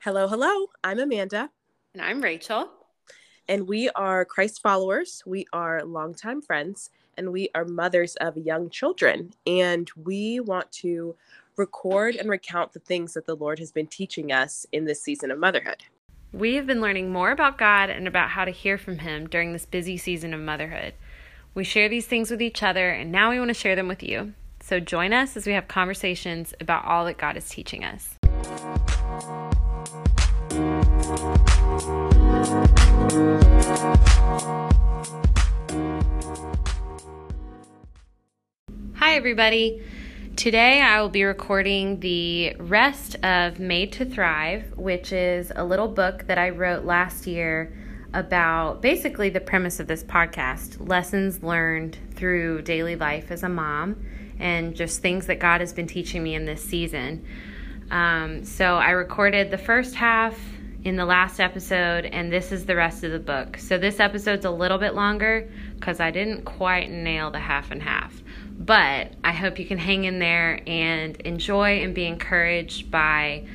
Hello, hello. I'm Amanda. And I'm Rachel. And we are Christ followers. We are longtime friends and we are mothers of young children. And we want to record and recount the things that the Lord has been teaching us in this season of motherhood. We have been learning more about God and about how to hear from Him during this busy season of motherhood. We share these things with each other, and now we want to share them with you. So join us as we have conversations about all that God is teaching us. Hi, everybody. Today I will be recording the rest of Made to Thrive, which is a little book that I wrote last year about basically the premise of this podcast lessons learned through daily life as a mom and just things that God has been teaching me in this season. Um, so I recorded the first half in the last episode, and this is the rest of the book. So this episode's a little bit longer because I didn't quite nail the half and half. But I hope you can hang in there and enjoy and be encouraged by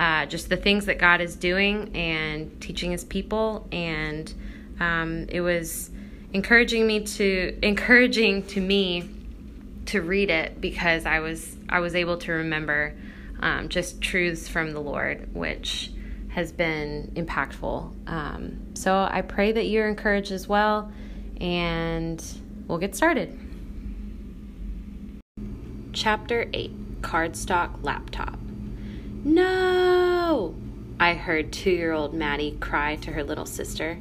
uh, just the things that God is doing and teaching His people. And um, it was encouraging me to encouraging to me to read it because I was I was able to remember um, just truths from the Lord, which has been impactful. Um, so I pray that you're encouraged as well, and we'll get started. Chapter 8 Cardstock Laptop. No! I heard two year old Maddie cry to her little sister.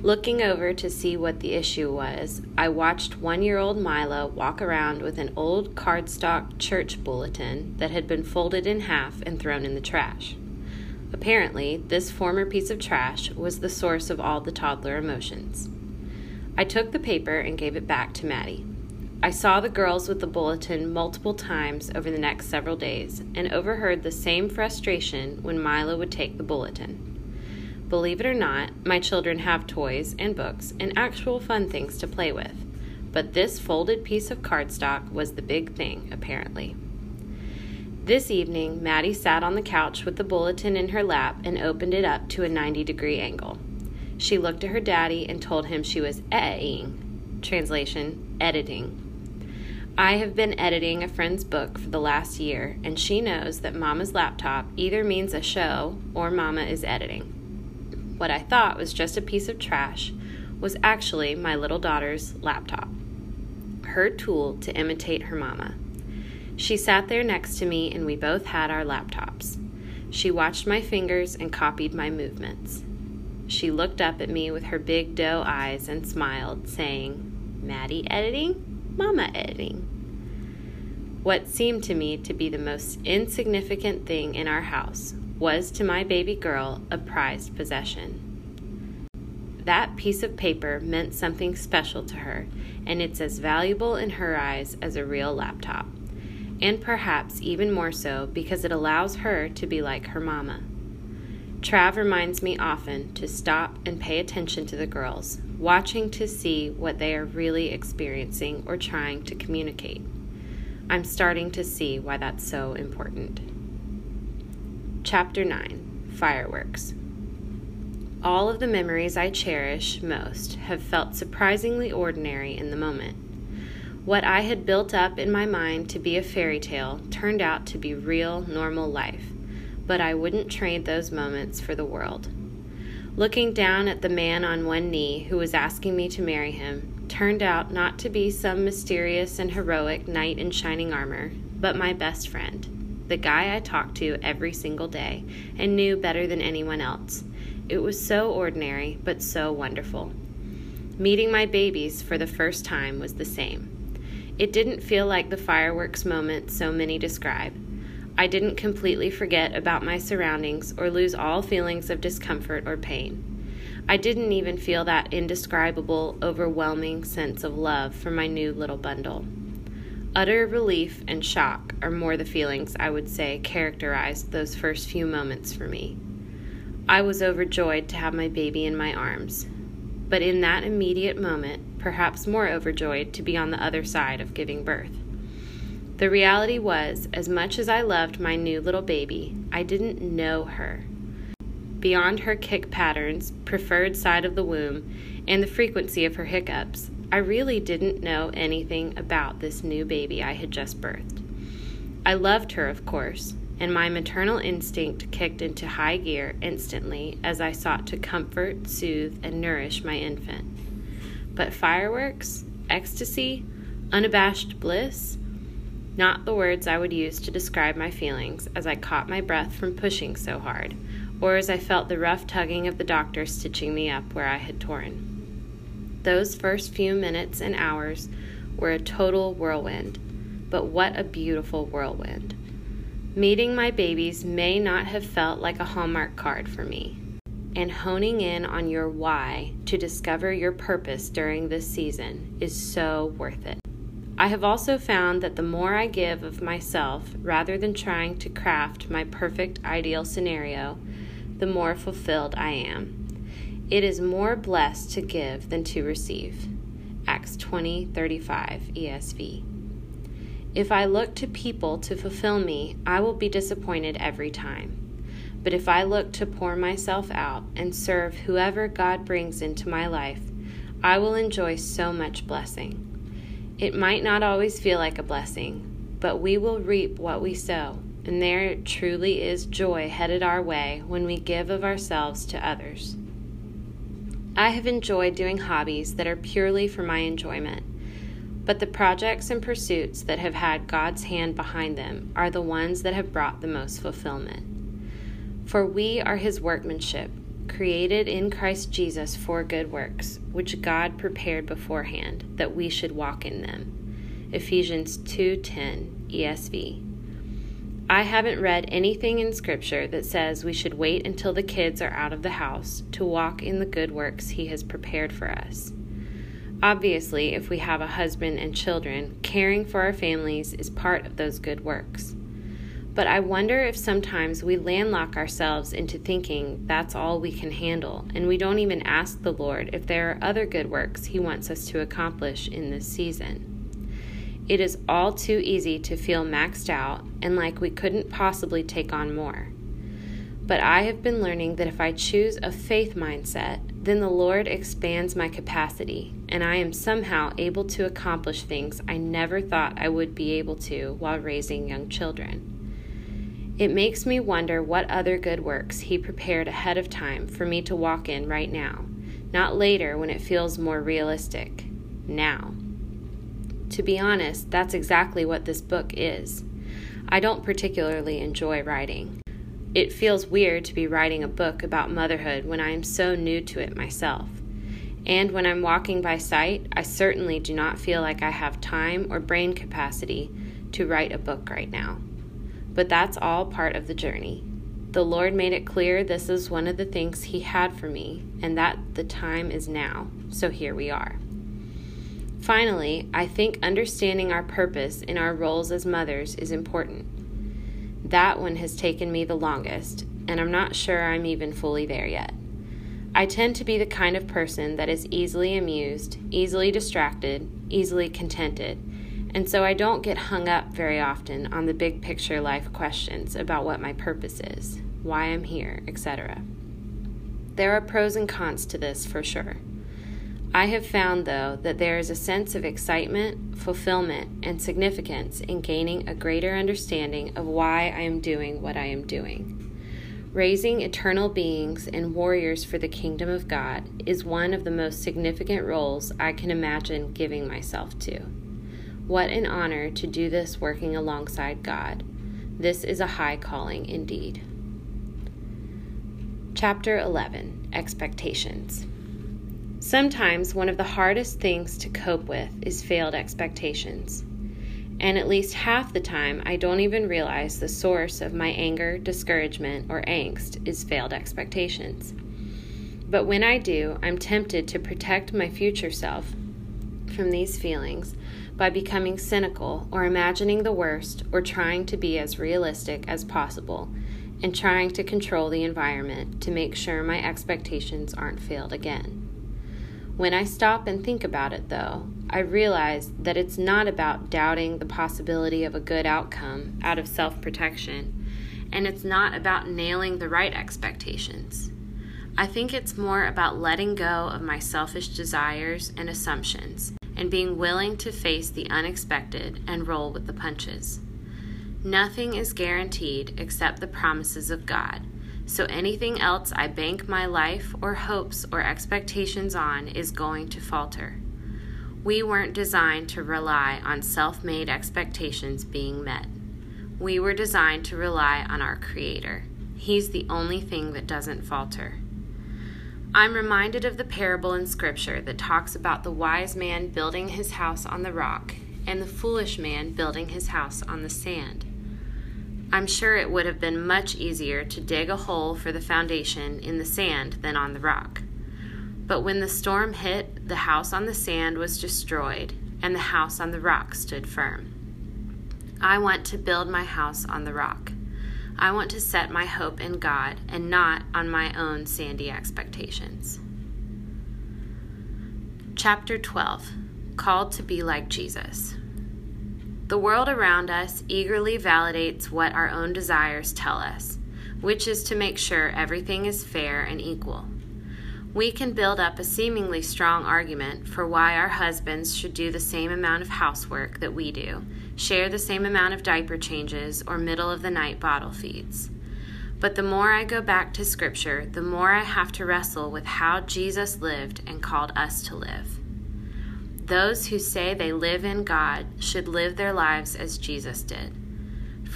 Looking over to see what the issue was, I watched one year old Mila walk around with an old cardstock church bulletin that had been folded in half and thrown in the trash. Apparently, this former piece of trash was the source of all the toddler emotions. I took the paper and gave it back to Maddie. I saw the girls with the bulletin multiple times over the next several days and overheard the same frustration when Mila would take the bulletin. Believe it or not, my children have toys and books and actual fun things to play with. But this folded piece of cardstock was the big thing, apparently. This evening, Maddie sat on the couch with the bulletin in her lap and opened it up to a 90 degree angle. She looked at her daddy and told him she was editing. Translation, editing. I have been editing a friend's book for the last year, and she knows that Mama's laptop either means a show or Mama is editing. What I thought was just a piece of trash was actually my little daughter's laptop, her tool to imitate her mama. She sat there next to me, and we both had our laptops. She watched my fingers and copied my movements. She looked up at me with her big doe eyes and smiled, saying, Maddie editing? Mama editing. What seemed to me to be the most insignificant thing in our house was to my baby girl a prized possession. That piece of paper meant something special to her, and it's as valuable in her eyes as a real laptop. And perhaps even more so because it allows her to be like her mama. Trav reminds me often to stop and pay attention to the girls, watching to see what they are really experiencing or trying to communicate. I'm starting to see why that's so important. Chapter 9 Fireworks. All of the memories I cherish most have felt surprisingly ordinary in the moment. What I had built up in my mind to be a fairy tale turned out to be real, normal life, but I wouldn't trade those moments for the world. Looking down at the man on one knee who was asking me to marry him turned out not to be some mysterious and heroic knight in shining armor, but my best friend the guy I talked to every single day and knew better than anyone else. It was so ordinary, but so wonderful. Meeting my babies for the first time was the same. It didn't feel like the fireworks moment so many describe. I didn't completely forget about my surroundings or lose all feelings of discomfort or pain. I didn't even feel that indescribable, overwhelming sense of love for my new little bundle. Utter relief and shock are more the feelings I would say characterized those first few moments for me. I was overjoyed to have my baby in my arms, but in that immediate moment, perhaps more overjoyed to be on the other side of giving birth. The reality was, as much as I loved my new little baby, I didn't know her. Beyond her kick patterns, preferred side of the womb, and the frequency of her hiccups, I really didn't know anything about this new baby I had just birthed. I loved her, of course, and my maternal instinct kicked into high gear instantly as I sought to comfort, soothe, and nourish my infant. But fireworks, ecstasy, unabashed bliss, not the words I would use to describe my feelings as I caught my breath from pushing so hard, or as I felt the rough tugging of the doctor stitching me up where I had torn. Those first few minutes and hours were a total whirlwind, but what a beautiful whirlwind. Meeting my babies may not have felt like a Hallmark card for me, and honing in on your why to discover your purpose during this season is so worth it. I have also found that the more I give of myself rather than trying to craft my perfect ideal scenario, the more fulfilled I am. It is more blessed to give than to receive. Acts 20:35 ESV. If I look to people to fulfill me, I will be disappointed every time. But if I look to pour myself out and serve whoever God brings into my life, I will enjoy so much blessing. It might not always feel like a blessing, but we will reap what we sow, and there truly is joy headed our way when we give of ourselves to others. I have enjoyed doing hobbies that are purely for my enjoyment, but the projects and pursuits that have had God's hand behind them are the ones that have brought the most fulfillment. For we are His workmanship created in Christ Jesus for good works, which God prepared beforehand that we should walk in them. Ephesians 2:10 ESV. I haven't read anything in scripture that says we should wait until the kids are out of the house to walk in the good works he has prepared for us. Obviously, if we have a husband and children, caring for our families is part of those good works. But I wonder if sometimes we landlock ourselves into thinking that's all we can handle, and we don't even ask the Lord if there are other good works He wants us to accomplish in this season. It is all too easy to feel maxed out and like we couldn't possibly take on more. But I have been learning that if I choose a faith mindset, then the Lord expands my capacity, and I am somehow able to accomplish things I never thought I would be able to while raising young children. It makes me wonder what other good works He prepared ahead of time for me to walk in right now, not later when it feels more realistic. Now. To be honest, that's exactly what this book is. I don't particularly enjoy writing. It feels weird to be writing a book about motherhood when I am so new to it myself. And when I'm walking by sight, I certainly do not feel like I have time or brain capacity to write a book right now. But that's all part of the journey. The Lord made it clear this is one of the things He had for me, and that the time is now. So here we are. Finally, I think understanding our purpose in our roles as mothers is important. That one has taken me the longest, and I'm not sure I'm even fully there yet. I tend to be the kind of person that is easily amused, easily distracted, easily contented and so I don't get hung up very often on the big picture life questions about what my purpose is, why I'm here, etc. There are pros and cons to this for sure. I have found, though, that there is a sense of excitement, fulfillment, and significance in gaining a greater understanding of why I am doing what I am doing. Raising eternal beings and warriors for the kingdom of God is one of the most significant roles I can imagine giving myself to. What an honor to do this working alongside God. This is a high calling indeed. Chapter 11 Expectations. Sometimes one of the hardest things to cope with is failed expectations. And at least half the time, I don't even realize the source of my anger, discouragement, or angst is failed expectations. But when I do, I'm tempted to protect my future self from these feelings by becoming cynical or imagining the worst or trying to be as realistic as possible and trying to control the environment to make sure my expectations aren't failed again. When I stop and think about it, though, I realize that it's not about doubting the possibility of a good outcome out of self protection, and it's not about nailing the right expectations. I think it's more about letting go of my selfish desires and assumptions and being willing to face the unexpected and roll with the punches. Nothing is guaranteed except the promises of God so anything else I bank my life or hopes or expectations on is going to falter. We weren't designed to rely on self made expectations being met. We were designed to rely on our Creator. He's the only thing that doesn't falter. I'm reminded of the parable in Scripture that talks about the wise man building his house on the rock and the foolish man building his house on the sand. I'm sure it would have been much easier to dig a hole for the foundation in the sand than on the rock. But when the storm hit, the house on the sand was destroyed, and the house on the rock stood firm. I want to build my house on the rock. I want to set my hope in God and not on my own sandy expectations. Chapter 12 Called to be like Jesus. The world around us eagerly validates what our own desires tell us, which is to make sure everything is fair and equal. We can build up a seemingly strong argument for why our husbands should do the same amount of housework that we do, share the same amount of diaper changes, or middle of the night bottle feeds. But the more I go back to Scripture, the more I have to wrestle with how Jesus lived and called us to live. Those who say they live in God should live their lives as Jesus did.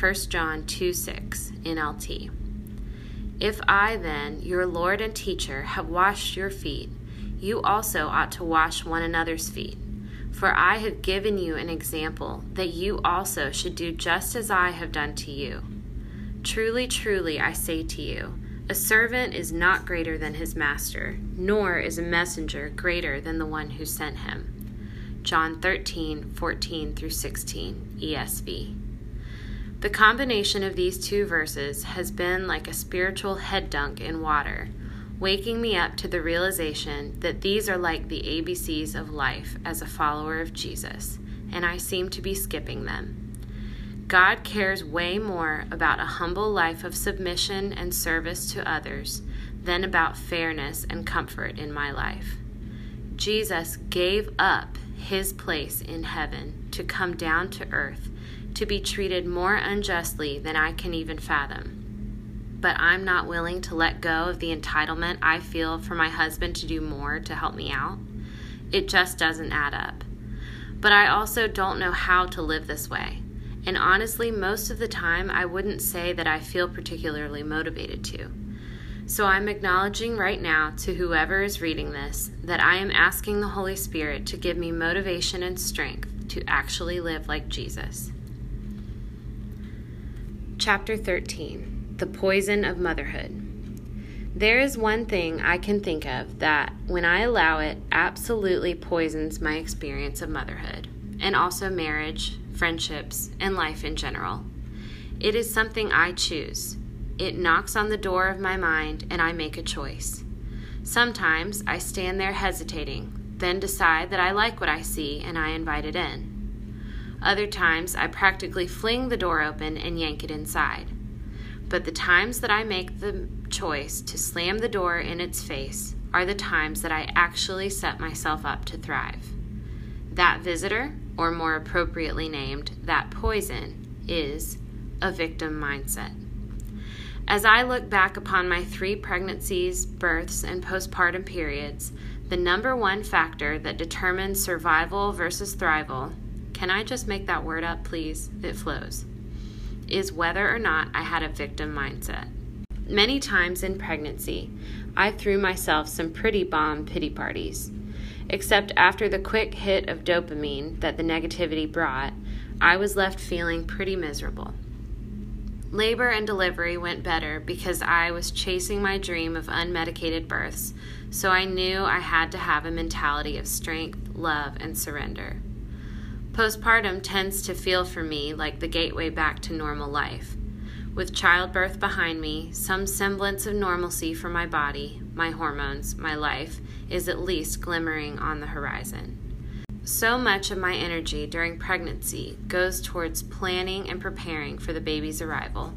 1 John 2 6 NLT. If I, then, your Lord and teacher, have washed your feet, you also ought to wash one another's feet. For I have given you an example that you also should do just as I have done to you. Truly, truly, I say to you, a servant is not greater than his master, nor is a messenger greater than the one who sent him. John 13, 14 through 16, ESV. The combination of these two verses has been like a spiritual head dunk in water, waking me up to the realization that these are like the ABCs of life as a follower of Jesus, and I seem to be skipping them. God cares way more about a humble life of submission and service to others than about fairness and comfort in my life. Jesus gave up his place in heaven to come down to earth to be treated more unjustly than I can even fathom. But I'm not willing to let go of the entitlement I feel for my husband to do more to help me out. It just doesn't add up. But I also don't know how to live this way. And honestly, most of the time, I wouldn't say that I feel particularly motivated to. So I'm acknowledging right now to whoever is reading this that I am asking the Holy Spirit to give me motivation and strength to actually live like Jesus. Chapter 13 The Poison of Motherhood. There is one thing I can think of that, when I allow it, absolutely poisons my experience of motherhood, and also marriage, friendships, and life in general. It is something I choose it knocks on the door of my mind and I make a choice. Sometimes I stand there hesitating, then decide that I like what I see and I invite it in. Other times I practically fling the door open and yank it inside. But the times that I make the choice to slam the door in its face are the times that I actually set myself up to thrive. That visitor, or more appropriately named, that poison, is a victim mindset. As I look back upon my three pregnancies, births, and postpartum periods, the number one factor that determines survival versus thrival can I just make that word up, please? It flows. Is whether or not I had a victim mindset. Many times in pregnancy, I threw myself some pretty bomb pity parties. Except after the quick hit of dopamine that the negativity brought, I was left feeling pretty miserable. Labor and delivery went better because I was chasing my dream of unmedicated births, so I knew I had to have a mentality of strength, love, and surrender. Postpartum tends to feel for me like the gateway back to normal life. With childbirth behind me, some semblance of normalcy for my body, my hormones, my life, is at least glimmering on the horizon. So much of my energy during pregnancy goes towards planning and preparing for the baby's arrival.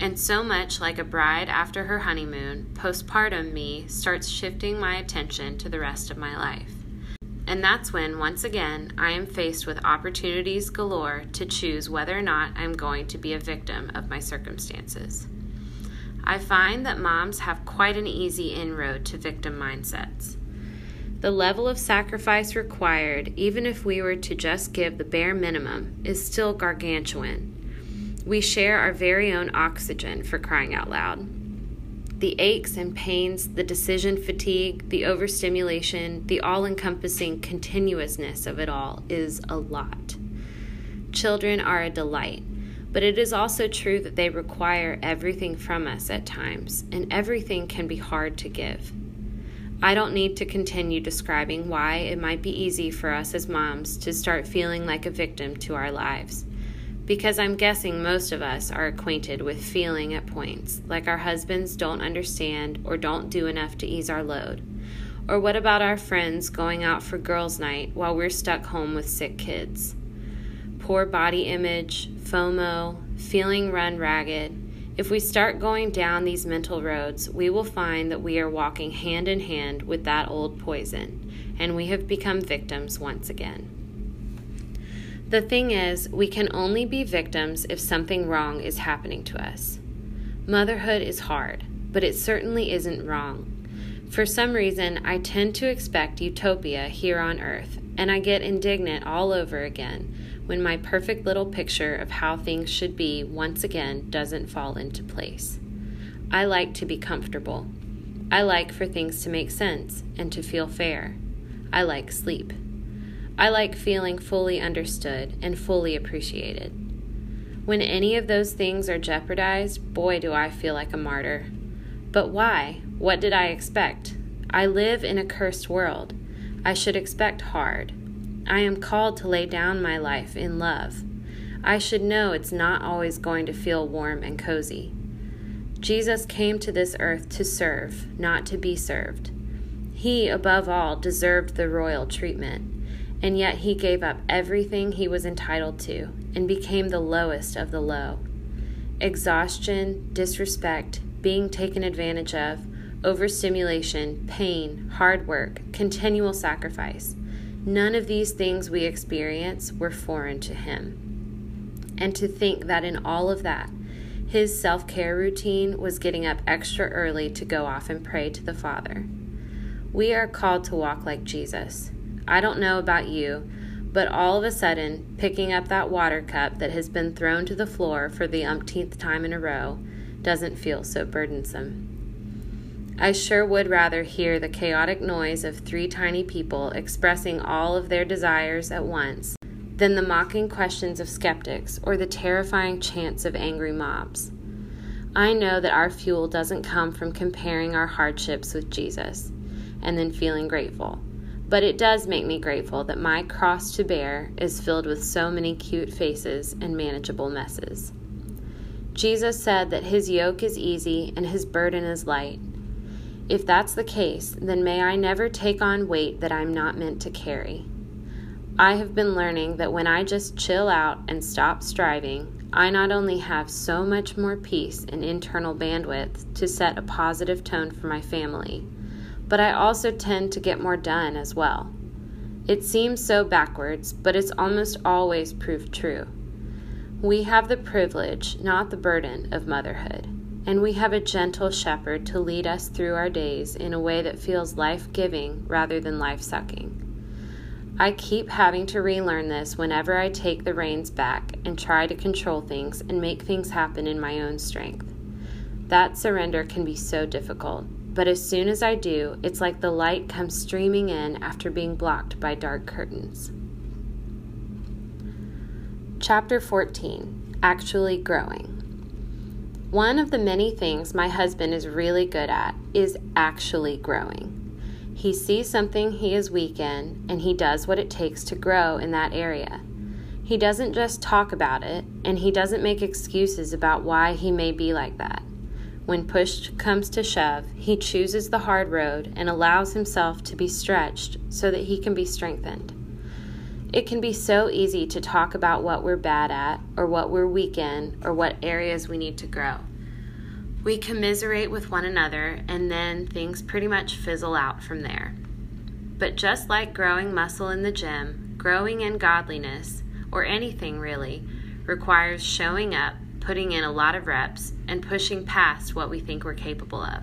And so much like a bride after her honeymoon, postpartum me starts shifting my attention to the rest of my life. And that's when, once again, I am faced with opportunities galore to choose whether or not I'm going to be a victim of my circumstances. I find that moms have quite an easy inroad to victim mindsets. The level of sacrifice required, even if we were to just give the bare minimum, is still gargantuan. We share our very own oxygen for crying out loud. The aches and pains, the decision fatigue, the overstimulation, the all encompassing continuousness of it all is a lot. Children are a delight, but it is also true that they require everything from us at times, and everything can be hard to give. I don't need to continue describing why it might be easy for us as moms to start feeling like a victim to our lives. Because I'm guessing most of us are acquainted with feeling at points like our husbands don't understand or don't do enough to ease our load. Or what about our friends going out for girls' night while we're stuck home with sick kids? Poor body image, FOMO, feeling run ragged, if we start going down these mental roads, we will find that we are walking hand in hand with that old poison, and we have become victims once again. The thing is, we can only be victims if something wrong is happening to us. Motherhood is hard, but it certainly isn't wrong. For some reason, I tend to expect utopia here on earth, and I get indignant all over again when my perfect little picture of how things should be once again doesn't fall into place. I like to be comfortable. I like for things to make sense and to feel fair. I like sleep. I like feeling fully understood and fully appreciated. When any of those things are jeopardized, boy, do I feel like a martyr. But why? What did I expect? I live in a cursed world. I should expect hard. I am called to lay down my life in love. I should know it's not always going to feel warm and cozy. Jesus came to this earth to serve, not to be served. He, above all, deserved the royal treatment, and yet he gave up everything he was entitled to and became the lowest of the low. Exhaustion, disrespect, being taken advantage of, overstimulation, pain, hard work, continual sacrifice. None of these things we experience were foreign to him. And to think that in all of that, his self care routine was getting up extra early to go off and pray to the Father. We are called to walk like Jesus. I don't know about you, but all of a sudden, picking up that water cup that has been thrown to the floor for the umpteenth time in a row doesn't feel so burdensome. I sure would rather hear the chaotic noise of three tiny people expressing all of their desires at once than the mocking questions of skeptics or the terrifying chants of angry mobs. I know that our fuel doesn't come from comparing our hardships with Jesus and then feeling grateful, but it does make me grateful that my cross to bear is filled with so many cute faces and manageable messes. Jesus said that his yoke is easy and his burden is light. If that's the case, then may I never take on weight that I'm not meant to carry. I have been learning that when I just chill out and stop striving, I not only have so much more peace and internal bandwidth to set a positive tone for my family, but I also tend to get more done as well. It seems so backwards, but it's almost always proved true. We have the privilege, not the burden, of motherhood and we have a gentle shepherd to lead us through our days in a way that feels life giving rather than life sucking. I keep having to relearn this whenever I take the reins back and try to control things and make things happen in my own strength. That surrender can be so difficult, but as soon as I do, it's like the light comes streaming in after being blocked by dark curtains. Chapter 14 Actually Growing. One of the many things my husband is really good at is actually growing. He sees something he is weak in, and he does what it takes to grow in that area. He doesn't just talk about it, and he doesn't make excuses about why he may be like that. When push comes to shove, he chooses the hard road and allows himself to be stretched so that he can be strengthened. It can be so easy to talk about what we're bad at, or what we're weak in, or what areas we need to grow. We commiserate with one another, and then things pretty much fizzle out from there. But just like growing muscle in the gym, growing in godliness, or anything really, requires showing up putting in a lot of reps, and pushing past what we think we're capable of.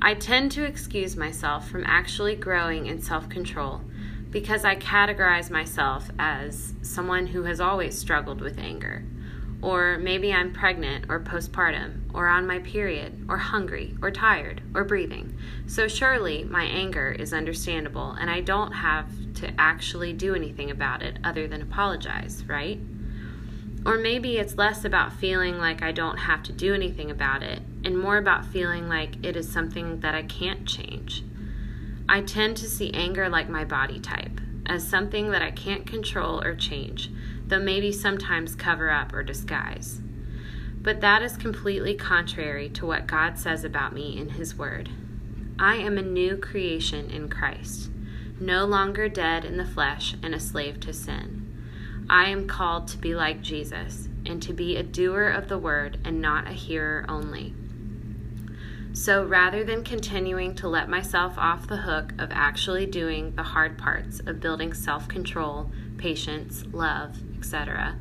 I tend to excuse myself from actually growing in self control because I categorize myself as someone who has always struggled with anger. Or maybe I'm pregnant or postpartum, or on my period, or hungry, or tired, or breathing. So surely my anger is understandable, and I don't have to actually do anything about it other than apologize, right? Or maybe it's less about feeling like I don't have to do anything about it and more about feeling like it is something that I can't change. I tend to see anger like my body type, as something that I can't control or change, though maybe sometimes cover up or disguise. But that is completely contrary to what God says about me in His Word. I am a new creation in Christ, no longer dead in the flesh and a slave to sin. I am called to be like Jesus and to be a doer of the word and not a hearer only. So rather than continuing to let myself off the hook of actually doing the hard parts of building self control, patience, love, etc.,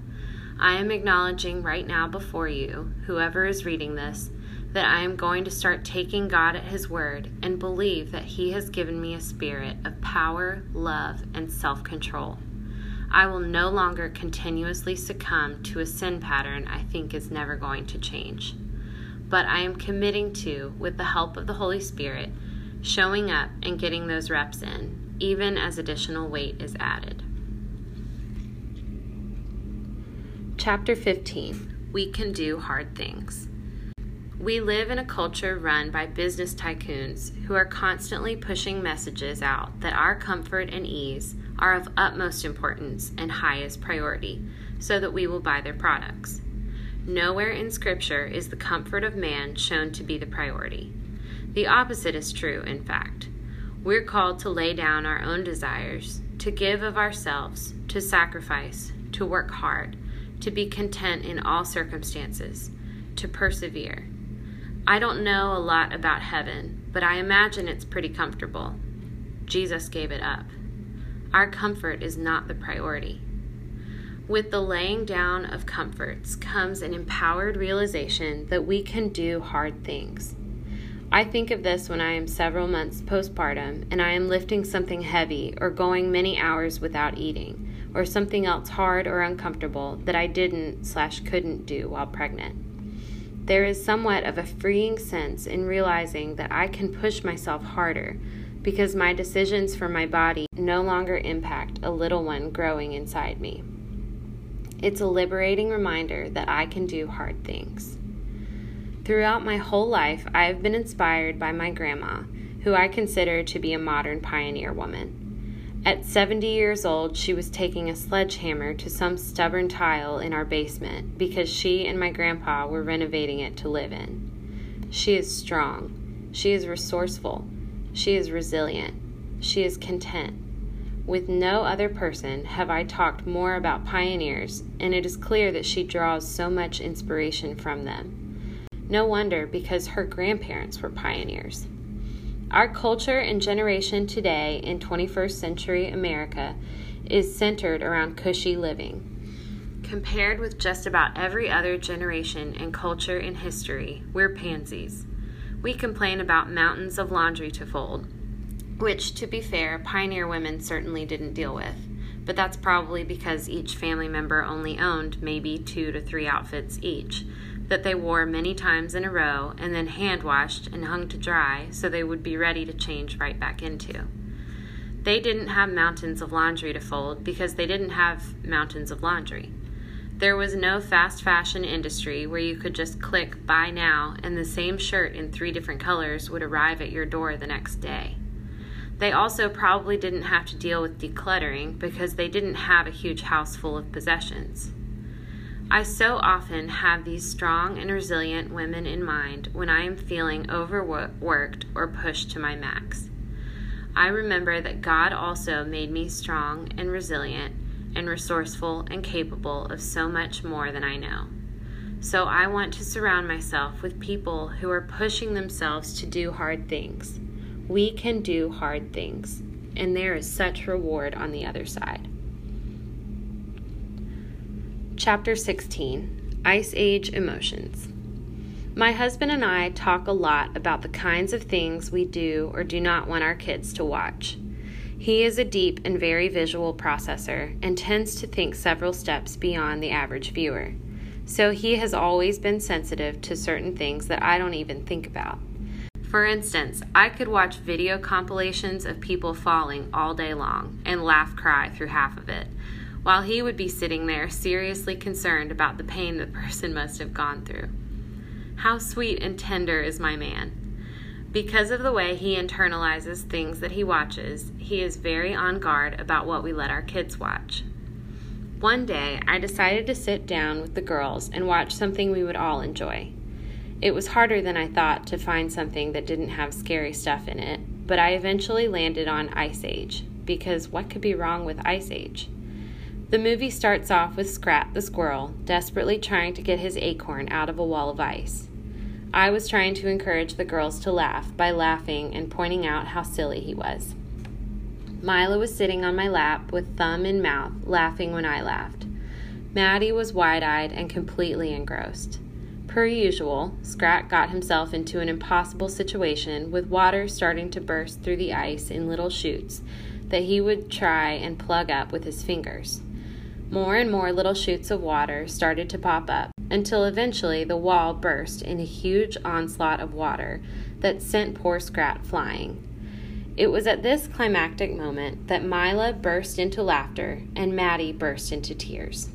I am acknowledging right now before you, whoever is reading this, that I am going to start taking God at His word and believe that He has given me a spirit of power, love, and self control. I will no longer continuously succumb to a sin pattern I think is never going to change. But I am committing to, with the help of the Holy Spirit, showing up and getting those reps in, even as additional weight is added. Chapter 15 We Can Do Hard Things. We live in a culture run by business tycoons who are constantly pushing messages out that our comfort and ease are of utmost importance and highest priority, so that we will buy their products. Nowhere in Scripture is the comfort of man shown to be the priority. The opposite is true, in fact. We're called to lay down our own desires, to give of ourselves, to sacrifice, to work hard, to be content in all circumstances, to persevere. I don't know a lot about heaven, but I imagine it's pretty comfortable. Jesus gave it up our comfort is not the priority. With the laying down of comforts comes an empowered realization that we can do hard things. I think of this when I am several months postpartum and I am lifting something heavy or going many hours without eating or something else hard or uncomfortable that I didn't slash couldn't do while pregnant. There is somewhat of a freeing sense in realizing that I can push myself harder because my decisions for my body no longer impact a little one growing inside me. It's a liberating reminder that I can do hard things. Throughout my whole life, I have been inspired by my grandma, who I consider to be a modern pioneer woman. At 70 years old, she was taking a sledgehammer to some stubborn tile in our basement because she and my grandpa were renovating it to live in. She is strong. She is resourceful she is resilient. She is content. With no other person have I talked more about pioneers, and it is clear that she draws so much inspiration from them. No wonder, because her grandparents were pioneers. Our culture and generation today in 21st century America is centered around cushy living. Compared with just about every other generation and culture in history, we're pansies we complain about mountains of laundry to fold, which, to be fair, pioneer women certainly didn't deal with. But that's probably because each family member only owned maybe two to three outfits each, that they wore many times in a row and then hand washed and hung to dry so they would be ready to change right back into. They didn't have mountains of laundry to fold because they didn't have mountains of laundry. There was no fast fashion industry where you could just click buy now and the same shirt in three different colors would arrive at your door the next day. They also probably didn't have to deal with decluttering because they didn't have a huge house full of possessions. I so often have these strong and resilient women in mind when I am feeling overworked or pushed to my max. I remember that God also made me strong and resilient and resourceful and capable of so much more than I know. So I want to surround myself with people who are pushing themselves to do hard things. We can do hard things, and there is such reward on the other side. Chapter 16 Ice Age Emotions. My husband and I talk a lot about the kinds of things we do or do not want our kids to watch. He is a deep and very visual processor and tends to think several steps beyond the average viewer. So he has always been sensitive to certain things that I don't even think about. For instance, I could watch video compilations of people falling all day long and laugh cry through half of it while he would be sitting there seriously concerned about the pain the person must have gone through. How sweet and tender is my man. Because of the way he internalizes things that he watches, he is very on guard about what we let our kids watch. One day, I decided to sit down with the girls and watch something we would all enjoy. It was harder than I thought to find something that didn't have scary stuff in it, but I eventually landed on Ice Age, because what could be wrong with Ice Age? The movie starts off with Scrat the squirrel desperately trying to get his acorn out of a wall of ice. I was trying to encourage the girls to laugh by laughing and pointing out how silly he was. Mila was sitting on my lap with thumb in mouth, laughing when I laughed. Maddie was wide eyed and completely engrossed. Per usual, Scrat got himself into an impossible situation with water starting to burst through the ice in little chutes that he would try and plug up with his fingers. More and more little chutes of water started to pop up until eventually the wall burst in a huge onslaught of water that sent poor Scrat flying. It was at this climactic moment that Mila burst into laughter and Maddie burst into tears.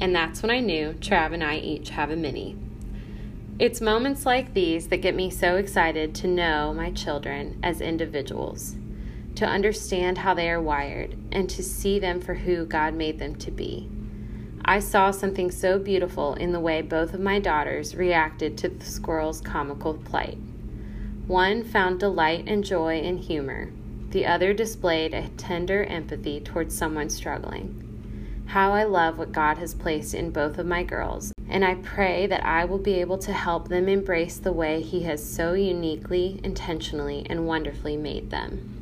And that's when I knew Trav and I each have a mini. It's moments like these that get me so excited to know my children as individuals to understand how they are wired, and to see them for who God made them to be. I saw something so beautiful in the way both of my daughters reacted to the squirrel's comical plight. One found delight and joy in humor, the other displayed a tender empathy towards someone struggling. How I love what God has placed in both of my girls, and I pray that I will be able to help them embrace the way He has so uniquely, intentionally, and wonderfully made them.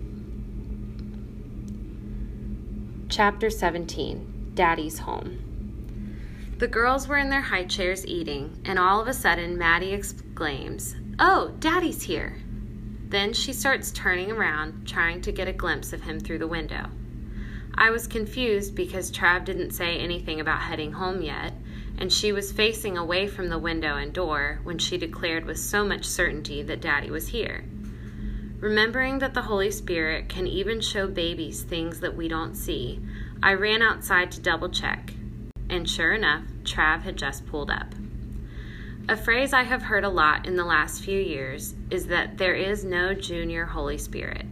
Chapter 17 Daddy's Home. The girls were in their high chairs eating, and all of a sudden Maddie exclaims, Oh, Daddy's here! Then she starts turning around, trying to get a glimpse of him through the window. I was confused because Trav didn't say anything about heading home yet, and she was facing away from the window and door when she declared with so much certainty that Daddy was here. Remembering that the Holy Spirit can even show babies things that we don't see, I ran outside to double check, and sure enough, Trav had just pulled up. A phrase I have heard a lot in the last few years is that there is no junior Holy Spirit,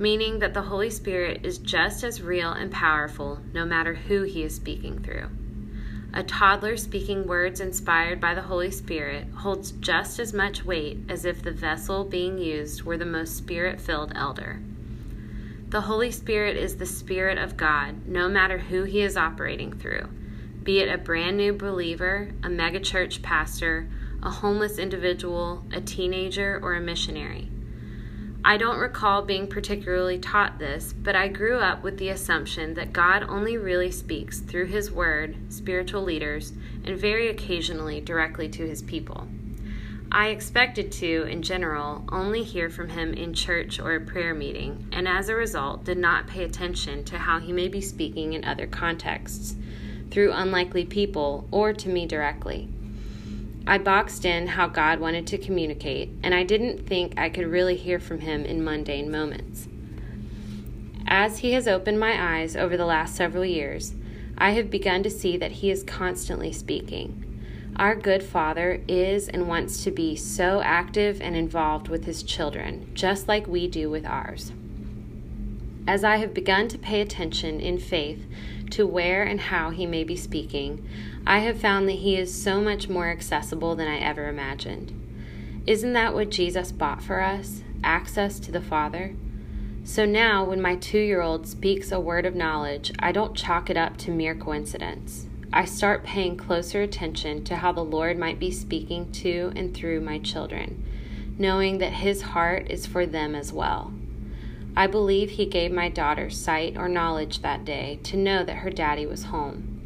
meaning that the Holy Spirit is just as real and powerful no matter who he is speaking through. A toddler speaking words inspired by the Holy Spirit holds just as much weight as if the vessel being used were the most spirit filled elder. The Holy Spirit is the Spirit of God, no matter who he is operating through, be it a brand new believer, a megachurch pastor, a homeless individual, a teenager, or a missionary. I don't recall being particularly taught this, but I grew up with the assumption that God only really speaks through His Word, spiritual leaders, and very occasionally directly to His people. I expected to, in general, only hear from Him in church or a prayer meeting, and as a result, did not pay attention to how He may be speaking in other contexts, through unlikely people, or to me directly. I boxed in how God wanted to communicate, and I didn't think I could really hear from Him in mundane moments. As He has opened my eyes over the last several years, I have begun to see that He is constantly speaking. Our good Father is and wants to be so active and involved with His children, just like we do with ours. As I have begun to pay attention in faith to where and how he may be speaking, I have found that he is so much more accessible than I ever imagined. Isn't that what Jesus bought for us? Access to the Father? So now, when my two year old speaks a word of knowledge, I don't chalk it up to mere coincidence. I start paying closer attention to how the Lord might be speaking to and through my children, knowing that His heart is for them as well. I believe He gave my daughter sight or knowledge that day to know that her daddy was home.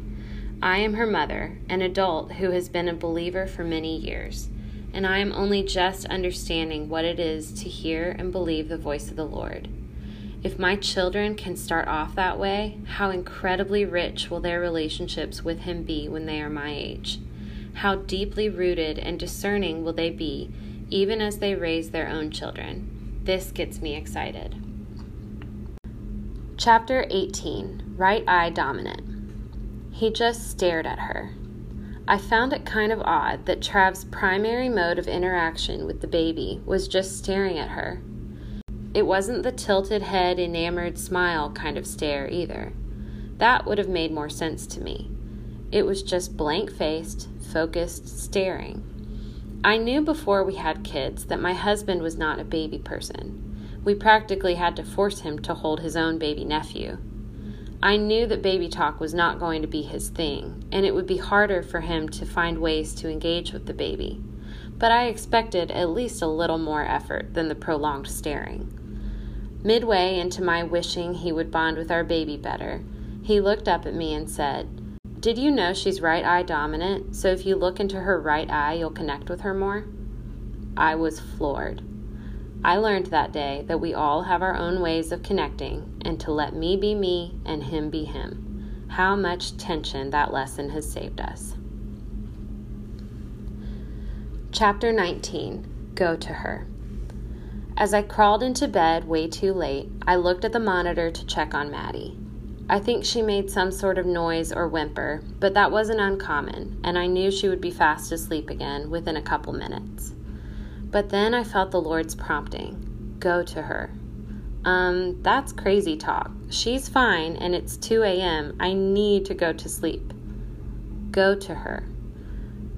I am her mother, an adult who has been a believer for many years, and I am only just understanding what it is to hear and believe the voice of the Lord. If my children can start off that way, how incredibly rich will their relationships with Him be when they are my age? How deeply rooted and discerning will they be, even as they raise their own children? This gets me excited. Chapter 18 Right Eye Dominant. He just stared at her. I found it kind of odd that Trav's primary mode of interaction with the baby was just staring at her it wasn't the tilted head, enamored smile kind of stare either. That would have made more sense to me. It was just blank faced, focused staring. I knew before we had kids that my husband was not a baby person. We practically had to force him to hold his own baby nephew. I knew that baby talk was not going to be his thing, and it would be harder for him to find ways to engage with the baby. But I expected at least a little more effort than the prolonged staring. Midway into my wishing he would bond with our baby better, he looked up at me and said, Did you know she's right eye dominant, so if you look into her right eye, you'll connect with her more? I was floored. I learned that day that we all have our own ways of connecting and to let me be me and him be him. How much tension that lesson has saved us. Chapter 19 Go to Her. As I crawled into bed way too late, I looked at the monitor to check on Maddie. I think she made some sort of noise or whimper, but that wasn't uncommon, and I knew she would be fast asleep again within a couple minutes. But then I felt the Lord's prompting go to her. Um, that's crazy talk. She's fine, and it's 2 a.m. I need to go to sleep. Go to her.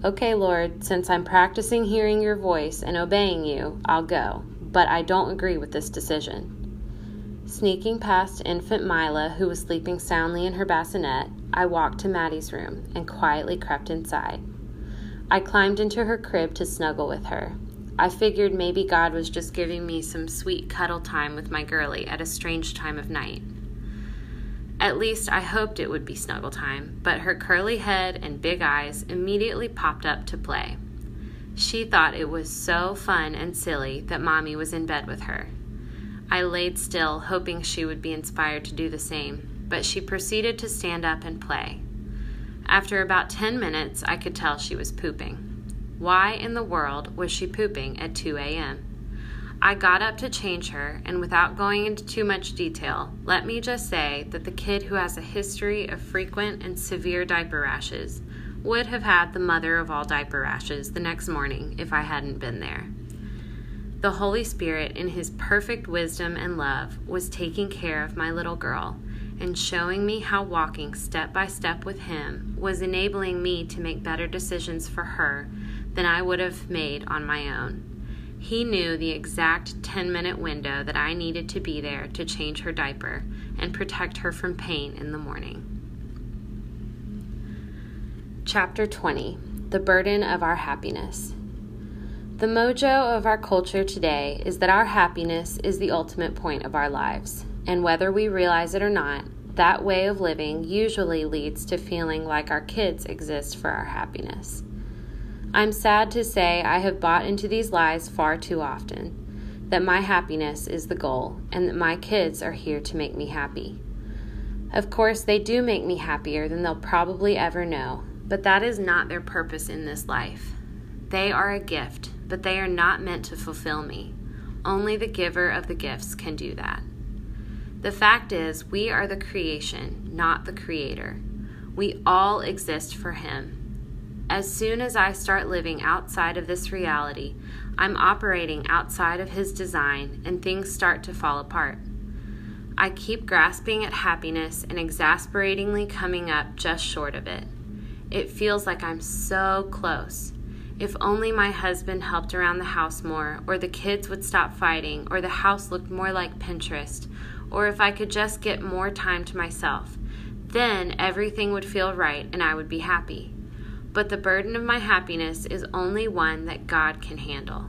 Okay, Lord, since I'm practicing hearing your voice and obeying you, I'll go but I don't agree with this decision. Sneaking past infant Mila, who was sleeping soundly in her bassinet, I walked to Maddie's room and quietly crept inside. I climbed into her crib to snuggle with her. I figured maybe God was just giving me some sweet cuddle time with my girlie at a strange time of night. At least I hoped it would be snuggle time, but her curly head and big eyes immediately popped up to play. She thought it was so fun and silly that Mommy was in bed with her. I laid still, hoping she would be inspired to do the same, but she proceeded to stand up and play. After about 10 minutes, I could tell she was pooping. Why in the world was she pooping at 2 a.m.? I got up to change her, and without going into too much detail, let me just say that the kid who has a history of frequent and severe diaper rashes would have had the mother of all diaper rashes the next morning if I hadn't been there. The Holy Spirit, in His perfect wisdom and love, was taking care of my little girl and showing me how walking step by step with Him was enabling me to make better decisions for her than I would have made on my own. He knew the exact 10 minute window that I needed to be there to change her diaper and protect her from pain in the morning. Chapter 20 The Burden of Our Happiness. The mojo of our culture today is that our happiness is the ultimate point of our lives, and whether we realize it or not, that way of living usually leads to feeling like our kids exist for our happiness. I'm sad to say I have bought into these lies far too often that my happiness is the goal and that my kids are here to make me happy. Of course, they do make me happier than they'll probably ever know, but that is not their purpose in this life. They are a gift, but they are not meant to fulfill me. Only the giver of the gifts can do that. The fact is, we are the creation, not the creator. We all exist for Him. As soon as I start living outside of this reality, I'm operating outside of His design and things start to fall apart. I keep grasping at happiness and exasperatingly coming up just short of it. It feels like I'm so close. If only my husband helped around the house more, or the kids would stop fighting, or the house looked more like Pinterest, or if I could just get more time to myself, then everything would feel right and I would be happy. But the burden of my happiness is only one that God can handle.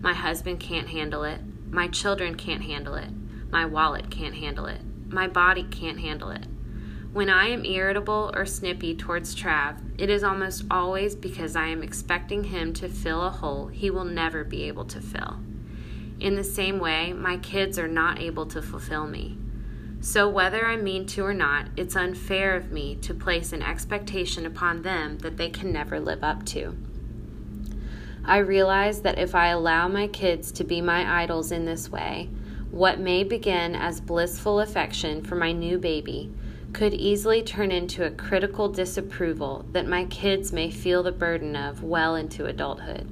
My husband can't handle it. My children can't handle it. My wallet can't handle it. My body can't handle it. When I am irritable or snippy towards Trav, it is almost always because I am expecting him to fill a hole he will never be able to fill. In the same way, my kids are not able to fulfill me. So, whether I mean to or not, it's unfair of me to place an expectation upon them that they can never live up to. I realize that if I allow my kids to be my idols in this way, what may begin as blissful affection for my new baby could easily turn into a critical disapproval that my kids may feel the burden of well into adulthood.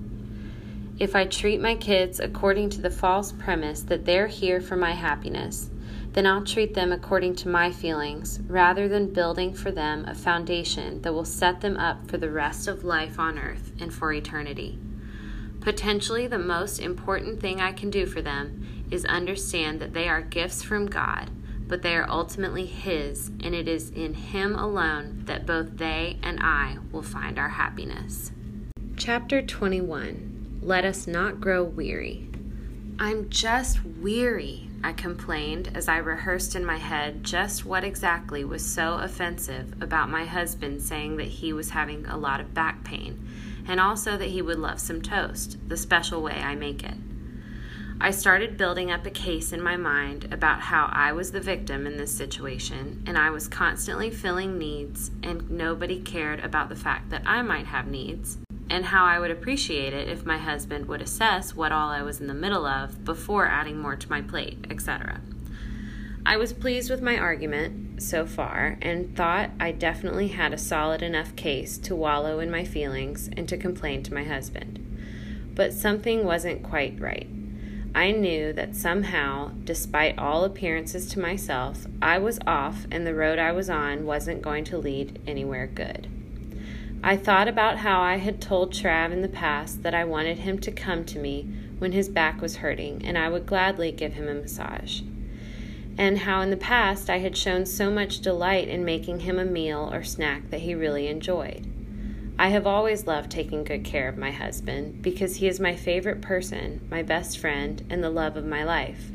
If I treat my kids according to the false premise that they're here for my happiness, then I'll treat them according to my feelings rather than building for them a foundation that will set them up for the rest of life on earth and for eternity. Potentially, the most important thing I can do for them is understand that they are gifts from God but they are ultimately His, and it is in Him alone that both they and I will find our happiness. Chapter 21 Let Us Not Grow Weary. I'm just weary, I complained as I rehearsed in my head just what exactly was so offensive about my husband saying that he was having a lot of back pain, and also that he would love some toast, the special way I make it. I started building up a case in my mind about how I was the victim in this situation, and I was constantly filling needs, and nobody cared about the fact that I might have needs, and how I would appreciate it if my husband would assess what all I was in the middle of before adding more to my plate, etc. I was pleased with my argument so far and thought I definitely had a solid enough case to wallow in my feelings and to complain to my husband. But something wasn't quite right. I knew that somehow, despite all appearances to myself, I was off and the road I was on wasn't going to lead anywhere good. I thought about how I had told Trav in the past that I wanted him to come to me when his back was hurting and I would gladly give him a massage. And how in the past I had shown so much delight in making him a meal or snack that he really enjoyed. I have always loved taking good care of my husband because he is my favorite person, my best friend, and the love of my life.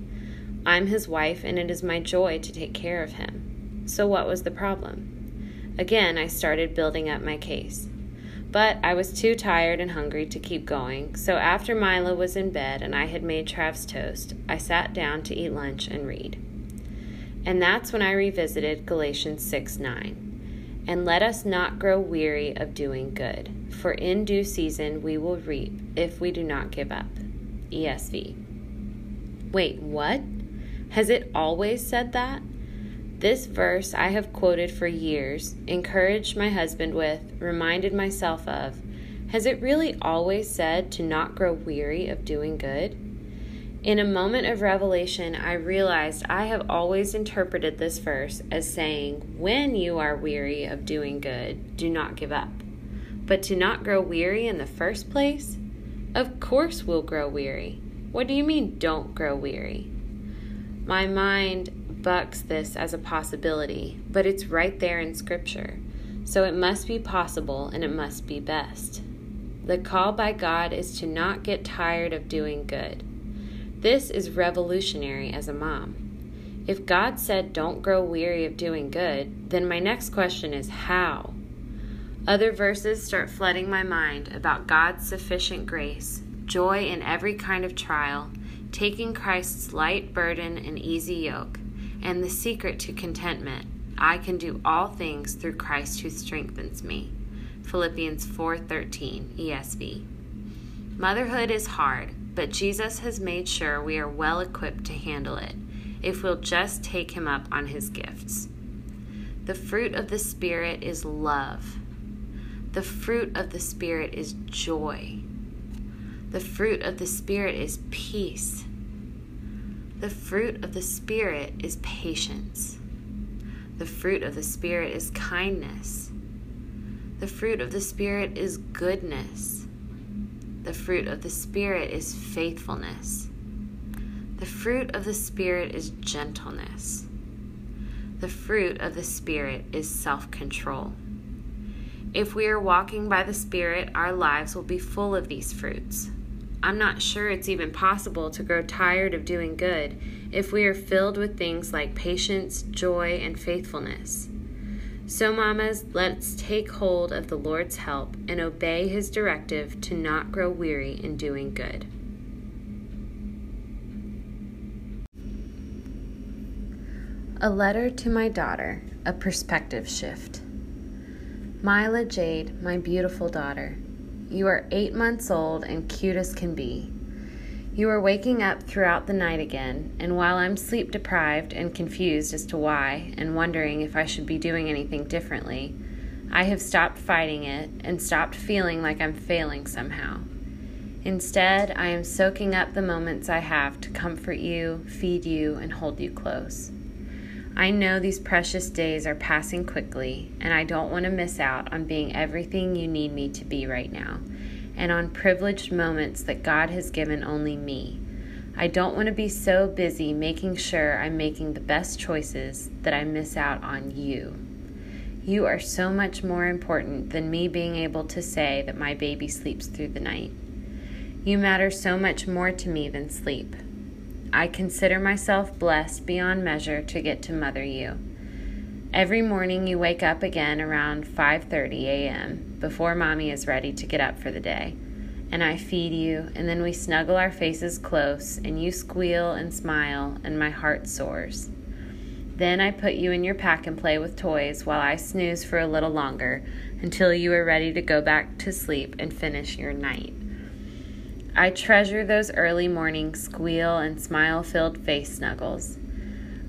I'm his wife, and it is my joy to take care of him. So, what was the problem? Again, I started building up my case. But I was too tired and hungry to keep going, so after Mila was in bed and I had made Trav's toast, I sat down to eat lunch and read. And that's when I revisited Galatians 6 9. And let us not grow weary of doing good, for in due season we will reap if we do not give up. ESV. Wait, what? Has it always said that? This verse I have quoted for years, encouraged my husband with, reminded myself of. Has it really always said to not grow weary of doing good? In a moment of revelation, I realized I have always interpreted this verse as saying, When you are weary of doing good, do not give up. But to not grow weary in the first place? Of course we'll grow weary. What do you mean, don't grow weary? My mind bucks this as a possibility, but it's right there in Scripture. So it must be possible and it must be best. The call by God is to not get tired of doing good. This is revolutionary as a mom. If God said, Don't grow weary of doing good, then my next question is, How? Other verses start flooding my mind about God's sufficient grace, joy in every kind of trial, taking Christ's light burden and easy yoke, and the secret to contentment. I can do all things through Christ who strengthens me. Philippians 4:13 ESV. Motherhood is hard, but Jesus has made sure we are well equipped to handle it if we'll just take Him up on His gifts. The fruit of the Spirit is love. The fruit of the Spirit is joy. The fruit of the Spirit is peace. The fruit of the Spirit is patience. The fruit of the Spirit is kindness. The fruit of the Spirit is goodness. The fruit of the Spirit is faithfulness. The fruit of the Spirit is gentleness. The fruit of the Spirit is self control. If we are walking by the Spirit, our lives will be full of these fruits. I'm not sure it's even possible to grow tired of doing good if we are filled with things like patience, joy, and faithfulness. So, mamas, let's take hold of the Lord's help and obey his directive to not grow weary in doing good. A letter to my daughter, a perspective shift. Mila Jade, my beautiful daughter. You are eight months old and cute as can be. You are waking up throughout the night again, and while I'm sleep deprived and confused as to why, and wondering if I should be doing anything differently, I have stopped fighting it and stopped feeling like I'm failing somehow. Instead, I am soaking up the moments I have to comfort you, feed you, and hold you close. I know these precious days are passing quickly, and I don't want to miss out on being everything you need me to be right now, and on privileged moments that God has given only me. I don't want to be so busy making sure I'm making the best choices that I miss out on you. You are so much more important than me being able to say that my baby sleeps through the night. You matter so much more to me than sleep. I consider myself blessed beyond measure to get to mother you. Every morning you wake up again around 5:30 a.m. before mommy is ready to get up for the day. And I feed you and then we snuggle our faces close and you squeal and smile and my heart soars. Then I put you in your pack and play with toys while I snooze for a little longer until you are ready to go back to sleep and finish your night. I treasure those early morning squeal and smile filled face snuggles.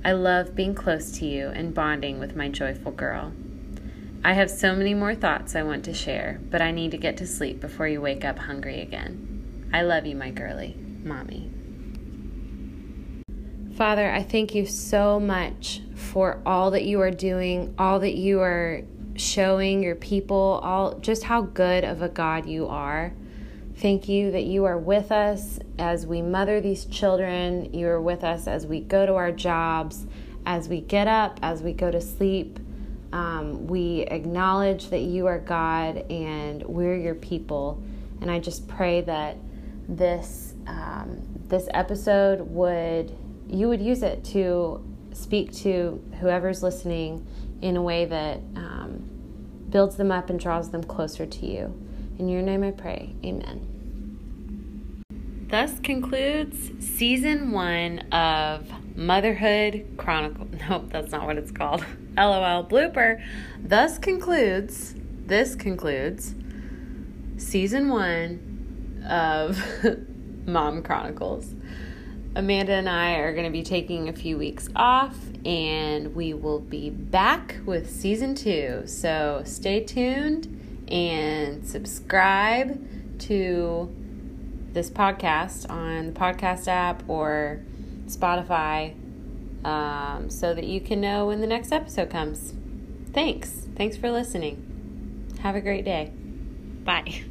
I love being close to you and bonding with my joyful girl. I have so many more thoughts I want to share, but I need to get to sleep before you wake up hungry again. I love you, my girly. Mommy. Father, I thank you so much for all that you are doing, all that you are showing your people, all just how good of a God you are. Thank you that you are with us as we mother these children. You are with us as we go to our jobs, as we get up, as we go to sleep. Um, we acknowledge that you are God and we're your people. And I just pray that this um, this episode would you would use it to speak to whoever's listening in a way that um, builds them up and draws them closer to you. In your name I pray. Amen. Thus concludes season one of Motherhood Chronicle. Nope, that's not what it's called. LOL blooper. Thus concludes, this concludes season one of Mom Chronicles. Amanda and I are going to be taking a few weeks off and we will be back with season two. So stay tuned and subscribe to this podcast on the podcast app or Spotify um, so that you can know when the next episode comes. Thanks. Thanks for listening. Have a great day. Bye.